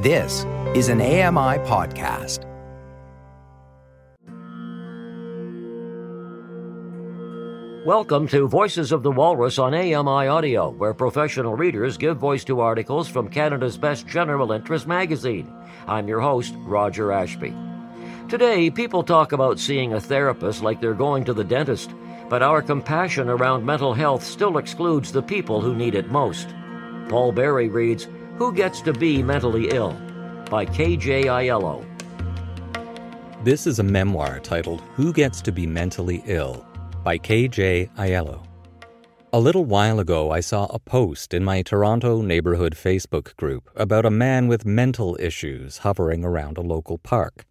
This is an AMI podcast. Welcome to Voices of the Walrus on AMI Audio, where professional readers give voice to articles from Canada's best general interest magazine. I'm your host, Roger Ashby. Today, people talk about seeing a therapist like they're going to the dentist, but our compassion around mental health still excludes the people who need it most. Paul Berry reads, Who Gets to Be Mentally Ill? by K.J. Aiello. This is a memoir titled Who Gets to Be Mentally Ill by K.J. Aiello. A little while ago, I saw a post in my Toronto neighborhood Facebook group about a man with mental issues hovering around a local park.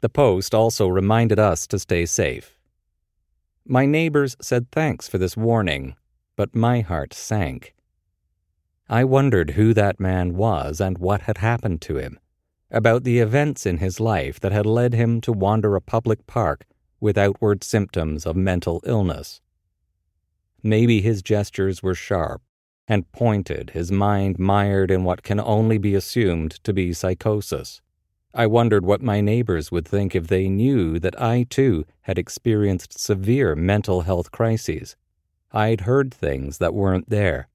The post also reminded us to stay safe. My neighbors said thanks for this warning, but my heart sank. I wondered who that man was and what had happened to him, about the events in his life that had led him to wander a public park with outward symptoms of mental illness. Maybe his gestures were sharp and pointed, his mind mired in what can only be assumed to be psychosis. I wondered what my neighbors would think if they knew that I too had experienced severe mental health crises. I'd heard things that weren't there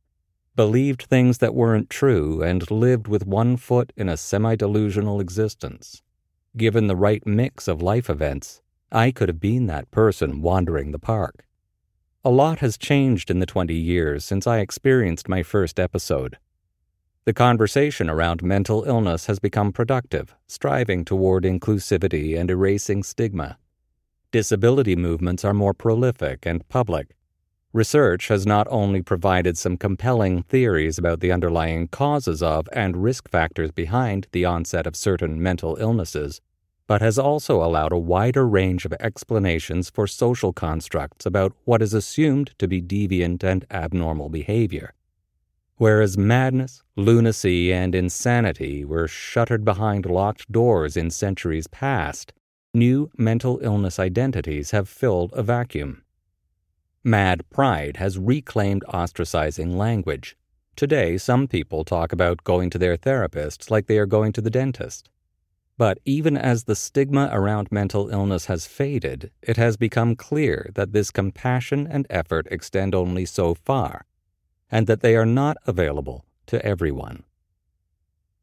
believed things that weren't true, and lived with one foot in a semi delusional existence. Given the right mix of life events, I could have been that person wandering the park. A lot has changed in the 20 years since I experienced my first episode. The conversation around mental illness has become productive, striving toward inclusivity and erasing stigma. Disability movements are more prolific and public, Research has not only provided some compelling theories about the underlying causes of and risk factors behind the onset of certain mental illnesses, but has also allowed a wider range of explanations for social constructs about what is assumed to be deviant and abnormal behavior. Whereas madness, lunacy, and insanity were shuttered behind locked doors in centuries past, new mental illness identities have filled a vacuum. Mad pride has reclaimed ostracizing language. Today, some people talk about going to their therapists like they are going to the dentist. But even as the stigma around mental illness has faded, it has become clear that this compassion and effort extend only so far, and that they are not available to everyone.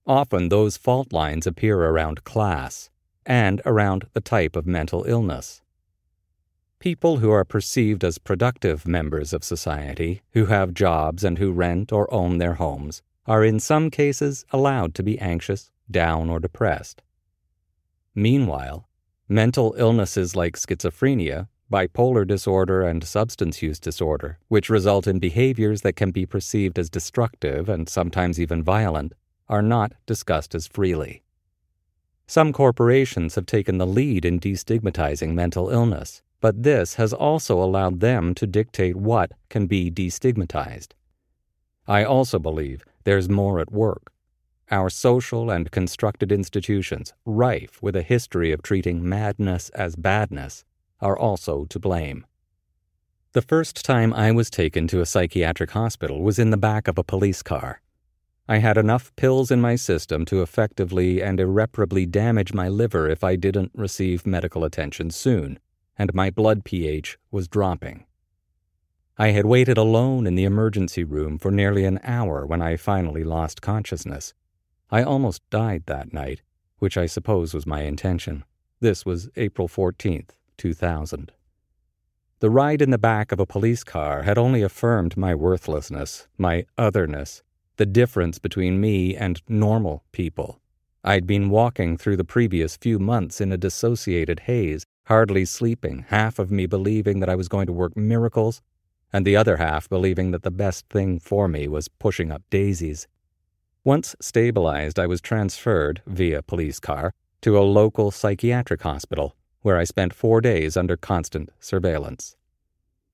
Often those fault lines appear around class and around the type of mental illness. People who are perceived as productive members of society, who have jobs and who rent or own their homes, are in some cases allowed to be anxious, down, or depressed. Meanwhile, mental illnesses like schizophrenia, bipolar disorder, and substance use disorder, which result in behaviors that can be perceived as destructive and sometimes even violent, are not discussed as freely. Some corporations have taken the lead in destigmatizing mental illness, but this has also allowed them to dictate what can be destigmatized. I also believe there's more at work. Our social and constructed institutions, rife with a history of treating madness as badness, are also to blame. The first time I was taken to a psychiatric hospital was in the back of a police car. I had enough pills in my system to effectively and irreparably damage my liver if I didn't receive medical attention soon and my blood pH was dropping. I had waited alone in the emergency room for nearly an hour when I finally lost consciousness. I almost died that night, which I suppose was my intention. This was April 14th, 2000. The ride in the back of a police car had only affirmed my worthlessness, my otherness, the difference between me and normal people. I'd been walking through the previous few months in a dissociated haze, hardly sleeping, half of me believing that I was going to work miracles, and the other half believing that the best thing for me was pushing up daisies. Once stabilized, I was transferred, via police car, to a local psychiatric hospital, where I spent four days under constant surveillance.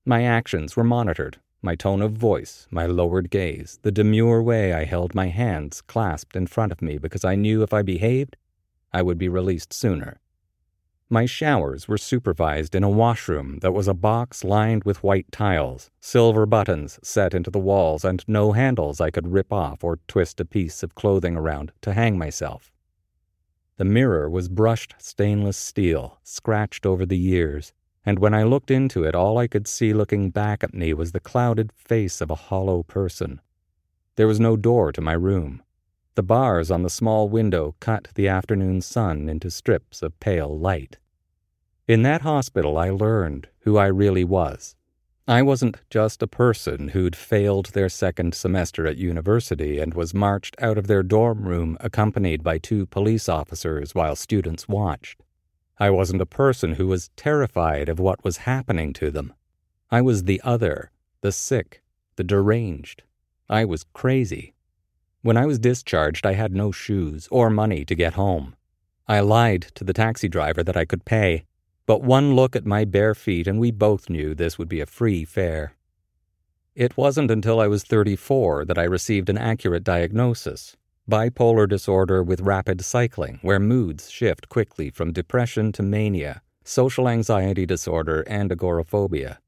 My actions were monitored my tone of voice, my lowered gaze, the demure way I held my hands clasped in front of me because I knew if I behaved, I would be released sooner. My showers were supervised in a washroom that was a box lined with white tiles, silver buttons set into the walls, and no handles I could rip off or twist a piece of clothing around to hang myself. The mirror was brushed stainless steel, scratched over the years, and when I looked into it, all I could see looking back at me was the clouded face of a hollow person. There was no door to my room. The bars on the small window cut the afternoon sun into strips of pale light. In that hospital, I learned who I really was. I wasn't just a person who'd failed their second semester at university and was marched out of their dorm room accompanied by two police officers while students watched. I wasn't a person who was terrified of what was happening to them. I was the other, the sick, the deranged. I was crazy. When I was discharged, I had no shoes or money to get home. I lied to the taxi driver that I could pay, but one look at my bare feet and we both knew this would be a free fare. It wasn't until I was 34 that I received an accurate diagnosis bipolar disorder with rapid cycling, where moods shift quickly from depression to mania, social anxiety disorder, and agoraphobia.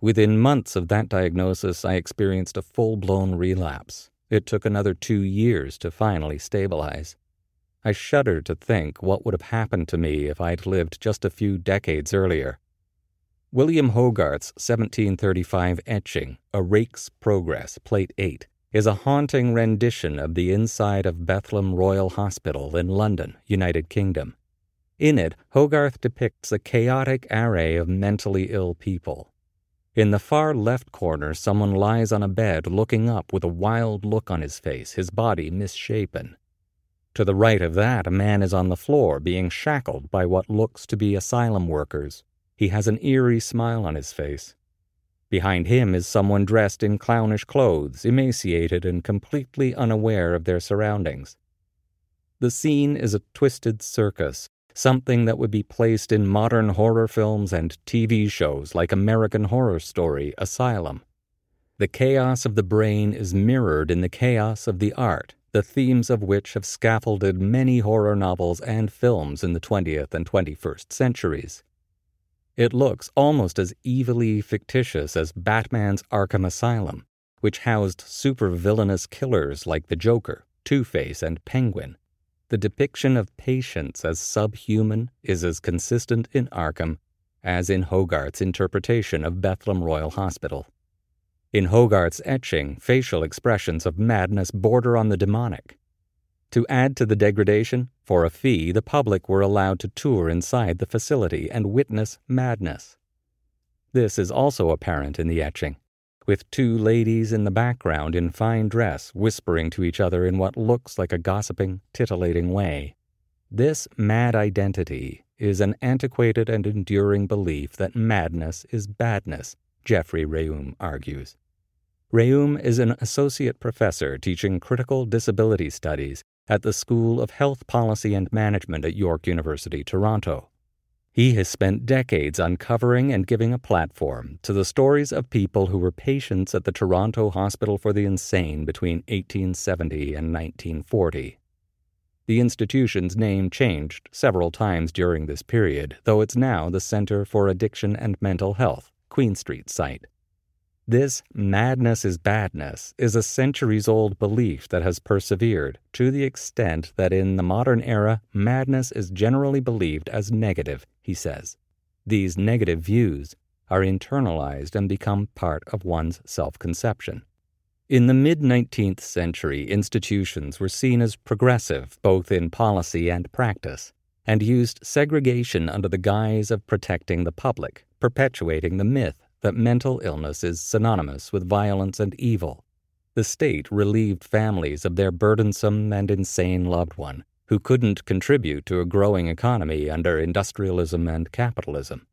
Within months of that diagnosis, I experienced a full blown relapse. It took another two years to finally stabilize. I shudder to think what would have happened to me if I'd lived just a few decades earlier. William Hogarth's 1735 etching, A Rake's Progress, Plate 8, is a haunting rendition of the inside of Bethlem Royal Hospital in London, United Kingdom. In it, Hogarth depicts a chaotic array of mentally ill people. In the far left corner, someone lies on a bed looking up with a wild look on his face, his body misshapen. To the right of that, a man is on the floor being shackled by what looks to be asylum workers. He has an eerie smile on his face. Behind him is someone dressed in clownish clothes, emaciated and completely unaware of their surroundings. The scene is a twisted circus, something that would be placed in modern horror films and TV shows like American Horror Story Asylum. The chaos of the brain is mirrored in the chaos of the art, the themes of which have scaffolded many horror novels and films in the 20th and 21st centuries. It looks almost as evilly fictitious as Batman's Arkham Asylum, which housed super villainous killers like the Joker, Two Face, and Penguin, the depiction of patients as subhuman is as consistent in Arkham as in Hogarth's interpretation of Bethlem Royal Hospital. In Hogarth's etching, facial expressions of madness border on the demonic. To add to the degradation, for a fee, the public were allowed to tour inside the facility and witness madness. This is also apparent in the etching with two ladies in the background in fine dress whispering to each other in what looks like a gossiping, titillating way. This mad identity is an antiquated and enduring belief that madness is badness, Geoffrey Reaume argues. Reaume is an associate professor teaching critical disability studies at the School of Health Policy and Management at York University, Toronto. He has spent decades uncovering and giving a platform to the stories of people who were patients at the Toronto Hospital for the Insane between 1870 and 1940. The institution's name changed several times during this period, though it's now the Center for Addiction and Mental Health, Queen Street site. This madness is badness is a centuries old belief that has persevered to the extent that in the modern era, madness is generally believed as negative, he says. These negative views are internalized and become part of one's self conception. In the mid 19th century, institutions were seen as progressive both in policy and practice, and used segregation under the guise of protecting the public, perpetuating the myth that mental illness is synonymous with violence and evil. The state relieved families of their burdensome and insane loved one who couldn't contribute to a growing economy under industrialism and capitalism.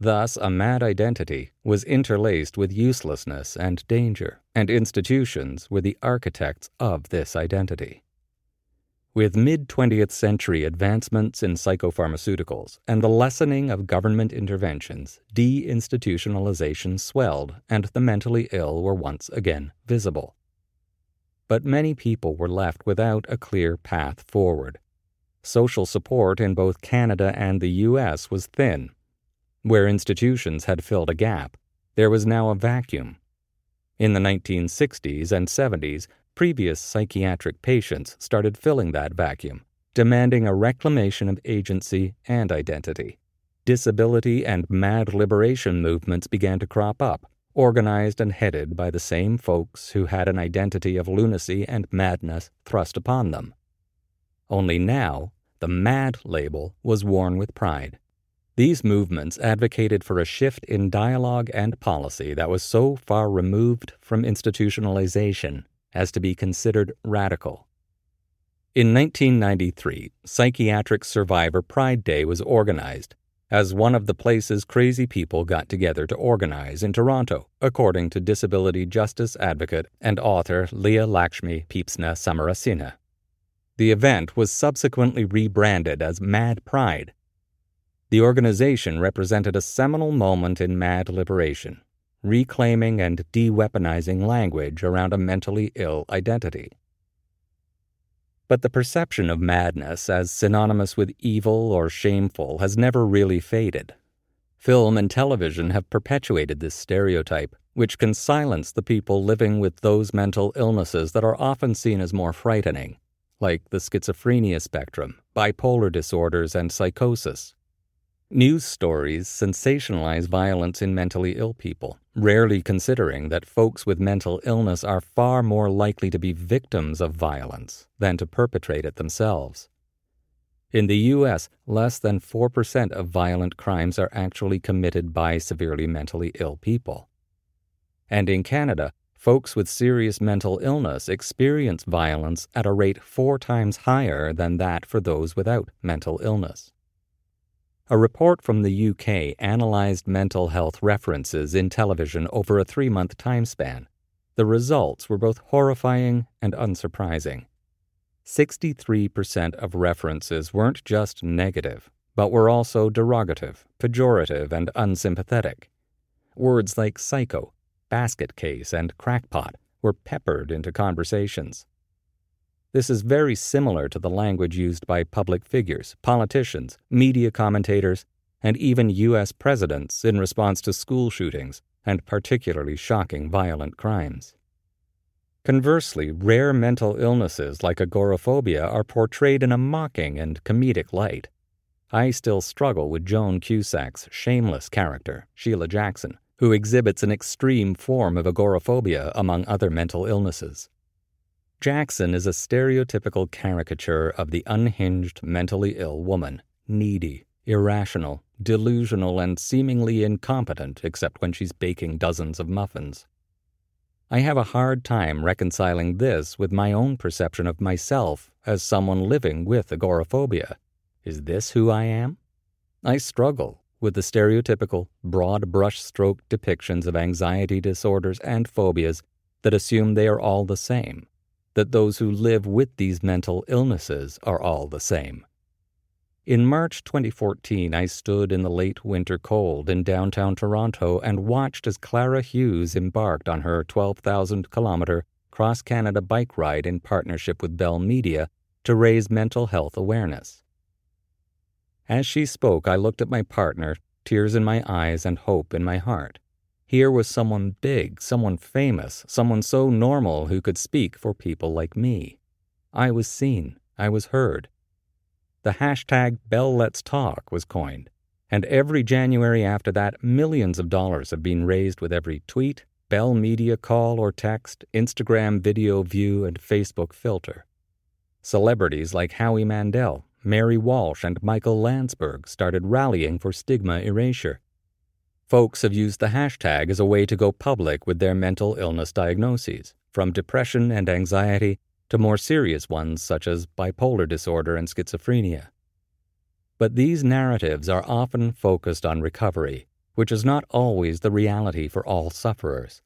Thus, a mad identity was interlaced with uselessness and danger, and institutions were the architects of this identity. With mid 20th century advancements in psychopharmaceuticals and the lessening of government interventions, deinstitutionalization swelled and the mentally ill were once again visible. But many people were left without a clear path forward. social support in both Canada and the US was thin. Where institutions had filled a gap, there was now a vacuum. In the 1960s and 70s, previous psychiatric patients started filling that vacuum, demanding a reclamation of agency and identity. Disability and mad liberation movements began to crop up, organized and headed by the same folks who had an identity of lunacy and madness thrust upon them. Only now, the MAD label was worn with pride. These movements advocated for a shift in dialogue and policy that was so far removed from institutionalization as to be considered radical. In 1993, Psychiatric Survivor Pride Day was organized as one of the places crazy people got together to organize in Toronto, according to disability justice advocate and author Leah Lakshmi Piepzna-Samarasinha. The event was subsequently rebranded as Mad Pride. The organization represented a seminal moment in mad liberation, reclaiming and de weaponizing language around a mentally ill identity. But the perception of madness as synonymous with evil or shameful has never really faded. Film and television have perpetuated this stereotype, which can silence the people living with those mental illnesses that are often seen as more frightening like the schizophrenia spectrum, bipolar disorders, and psychosis. News stories sensationalize violence in mentally ill people, rarely considering that folks with mental illness are far more likely to be victims of violence than to perpetrate it themselves. In the U.S., less than 4% of violent crimes are actually committed by severely mentally ill people. And in Canada, folks with serious mental illness experience violence at a rate four times higher than that for those without mental illness. A report from the UK analyzed mental health references in television over a three month time span. The results were both horrifying and unsurprising. 63% of references weren't just negative, but were also derogative, pejorative, and unsympathetic. Words like psycho, basket case, and crackpot were peppered into conversations. This is very similar to the language used by public figures, politicians, media commentators, and even U.S. presidents in response to school shootings and particularly shocking violent crimes. Conversely, rare mental illnesses like agoraphobia are portrayed in a mocking and comedic light. I still struggle with Joan Cusack's shameless character, Sheila Jackson, who exhibits an extreme form of agoraphobia among other mental illnesses. Jackson is a stereotypical caricature of the unhinged, mentally ill woman, needy, irrational, delusional, and seemingly incompetent except when she's baking dozens of muffins. I have a hard time reconciling this with my own perception of myself as someone living with agoraphobia. Is this who I am? I struggle with the stereotypical, broad brushstroke depictions of anxiety disorders and phobias that assume they are all the same, that those who live with these mental illnesses are all the same. In March 2014, I stood in the late winter cold in downtown Toronto and watched as Clara Hughes embarked on her 12,000 kilometer cross Canada bike ride in partnership with Bell Media to raise mental health awareness. As she spoke, I looked at my partner, tears in my eyes and hope in my heart. Here was someone big, someone famous, someone so normal who could speak for people like me. I was seen, I was heard. The hashtag Bell Let's Talk was coined, and every January after that, millions of dollars have been raised with every tweet, Bell Media call or text, Instagram video view, and Facebook filter. Celebrities like Howie Mandel, Mary Walsh and Michael Landsberg started rallying for stigma erasure. Folks have used the hashtag as a way to go public with their mental illness diagnoses, from depression and anxiety to more serious ones such as bipolar disorder and schizophrenia. But these narratives are often focused on recovery, which is not always the reality for all sufferers.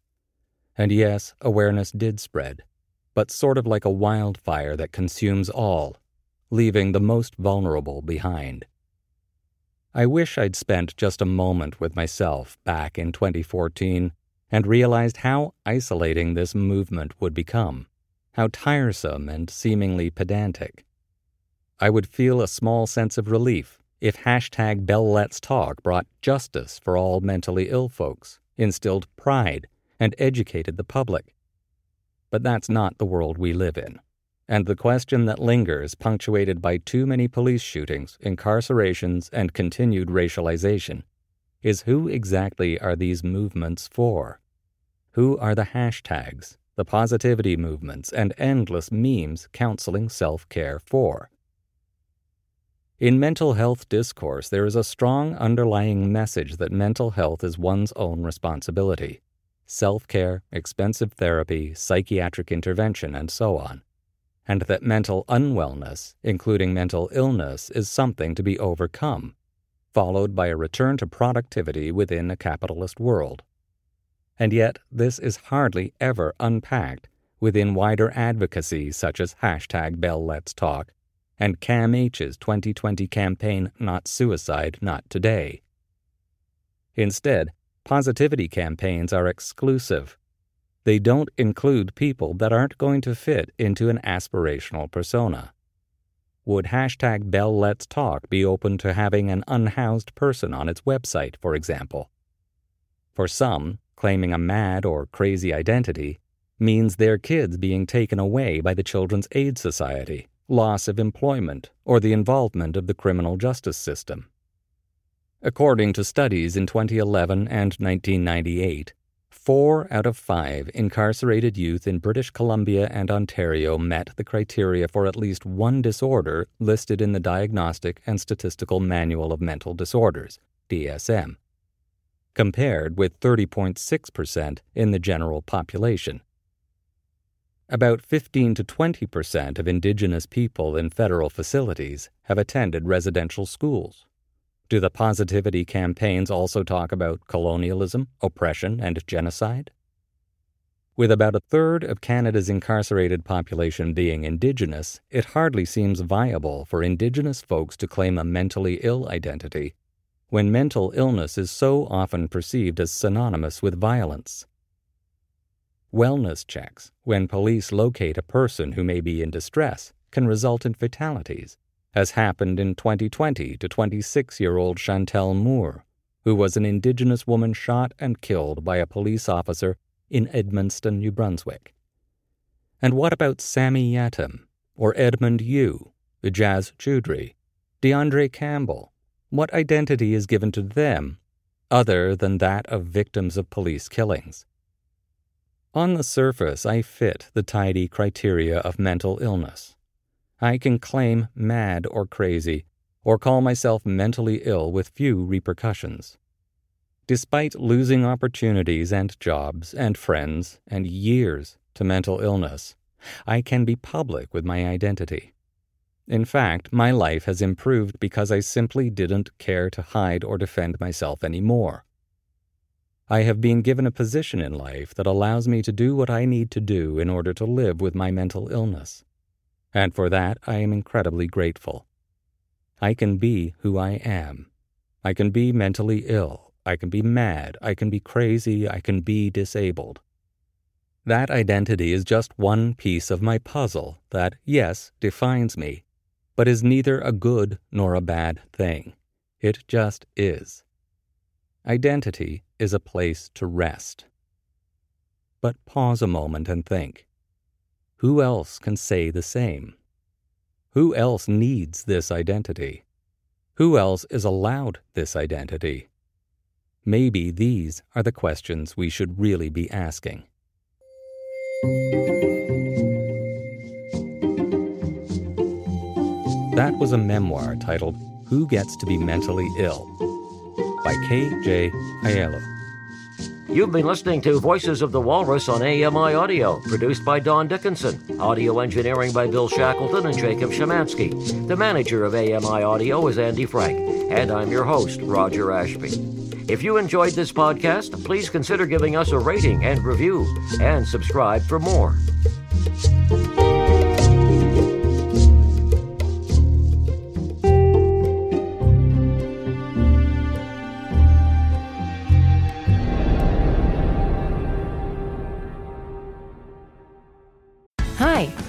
And yes, awareness did spread, but sort of like a wildfire that consumes all leaving the most vulnerable behind. I wish I'd spent just a moment with myself back in 2014 and realized how isolating this movement would become, how tiresome and seemingly pedantic. I would feel a small sense of relief if hashtag Bell Let's Talk brought justice for all mentally ill folks, instilled pride, and educated the public. But that's not the world we live in. And the question that lingers, punctuated by too many police shootings, incarcerations, and continued racialization, is who exactly are these movements for? Who are the hashtags, the positivity movements, and endless memes counseling self care for? In mental health discourse, there is a strong underlying message that mental health is one's own responsibility self care, expensive therapy, psychiatric intervention, and so on. And that mental unwellness, including mental illness, is something to be overcome, followed by a return to productivity within a capitalist world. And yet, this is hardly ever unpacked within wider advocacy such as hashtag Bell Let's Talk and CAMH's 2020 campaign Not Suicide, Not Today. Instead, positivity campaigns are exclusive. They don't include people that aren't going to fit into an aspirational persona. Would hashtag Bell Let's Talk be open to having an unhoused person on its website, for example? For some, claiming a mad or crazy identity means their kids being taken away by the Children's Aid Society loss of employment, or the involvement of the criminal justice system. According to studies in 2011 and 1998, four out of five incarcerated youth in British Columbia and Ontario met the criteria for at least one disorder listed in the Diagnostic and Statistical Manual of Mental Disorders, DSM, compared with 30.6% in the general population. About 15 to 20 percent of Indigenous people in federal facilities have attended residential schools. Do the positivity campaigns also talk about colonialism, oppression, and genocide? With about a third of Canada's incarcerated population being Indigenous, it hardly seems viable for Indigenous folks to claim a mentally ill identity when mental illness is so often perceived as synonymous with violence. Wellness checks, when police locate a person who may be in distress, can result in fatalities, as happened in 2020 to 26 year old Chantel Moore, who was an Indigenous woman shot and killed by a police officer in Edmundston, New Brunswick. And what about Sammy Yatim, or Edmund Yu, Jazz Choudry, D'Andre Campbell? What identity is given to them other than that of victims of police killings? On the surface, I fit the tidy criteria of mental illness. I can claim mad or crazy, or call myself mentally ill with few repercussions. Despite losing opportunities and jobs and friends and years to mental illness, I can be public with my identity. In fact, my life has improved because I simply didn't care to hide or defend myself anymore. I have been given a position in life that allows me to do what I need to do in order to live with my mental illness. And for that, I am incredibly grateful. I can be who I am. I can be mentally ill. I can be mad. I can be crazy. I can be disabled. That identity is just one piece of my puzzle that, yes, defines me, but is neither a good nor a bad thing. It just is. Identity is a place to rest. But pause a moment and think who else can say the same? Who else needs this identity? Who else is allowed this identity? Maybe these are the questions we should really be asking. That was a memoir titled Who Gets to Be Mentally Ill by K.J. Aiello. You've been listening to Voices of the Walrus on AMI Audio, produced by Don Dickinson. Audio engineering by Bill Shackleton and Jacob Shemansky. The manager of AMI Audio is Andy Frank, and I'm your host, Roger Ashby. If you enjoyed this podcast, please consider giving us a rating and review, and subscribe for more.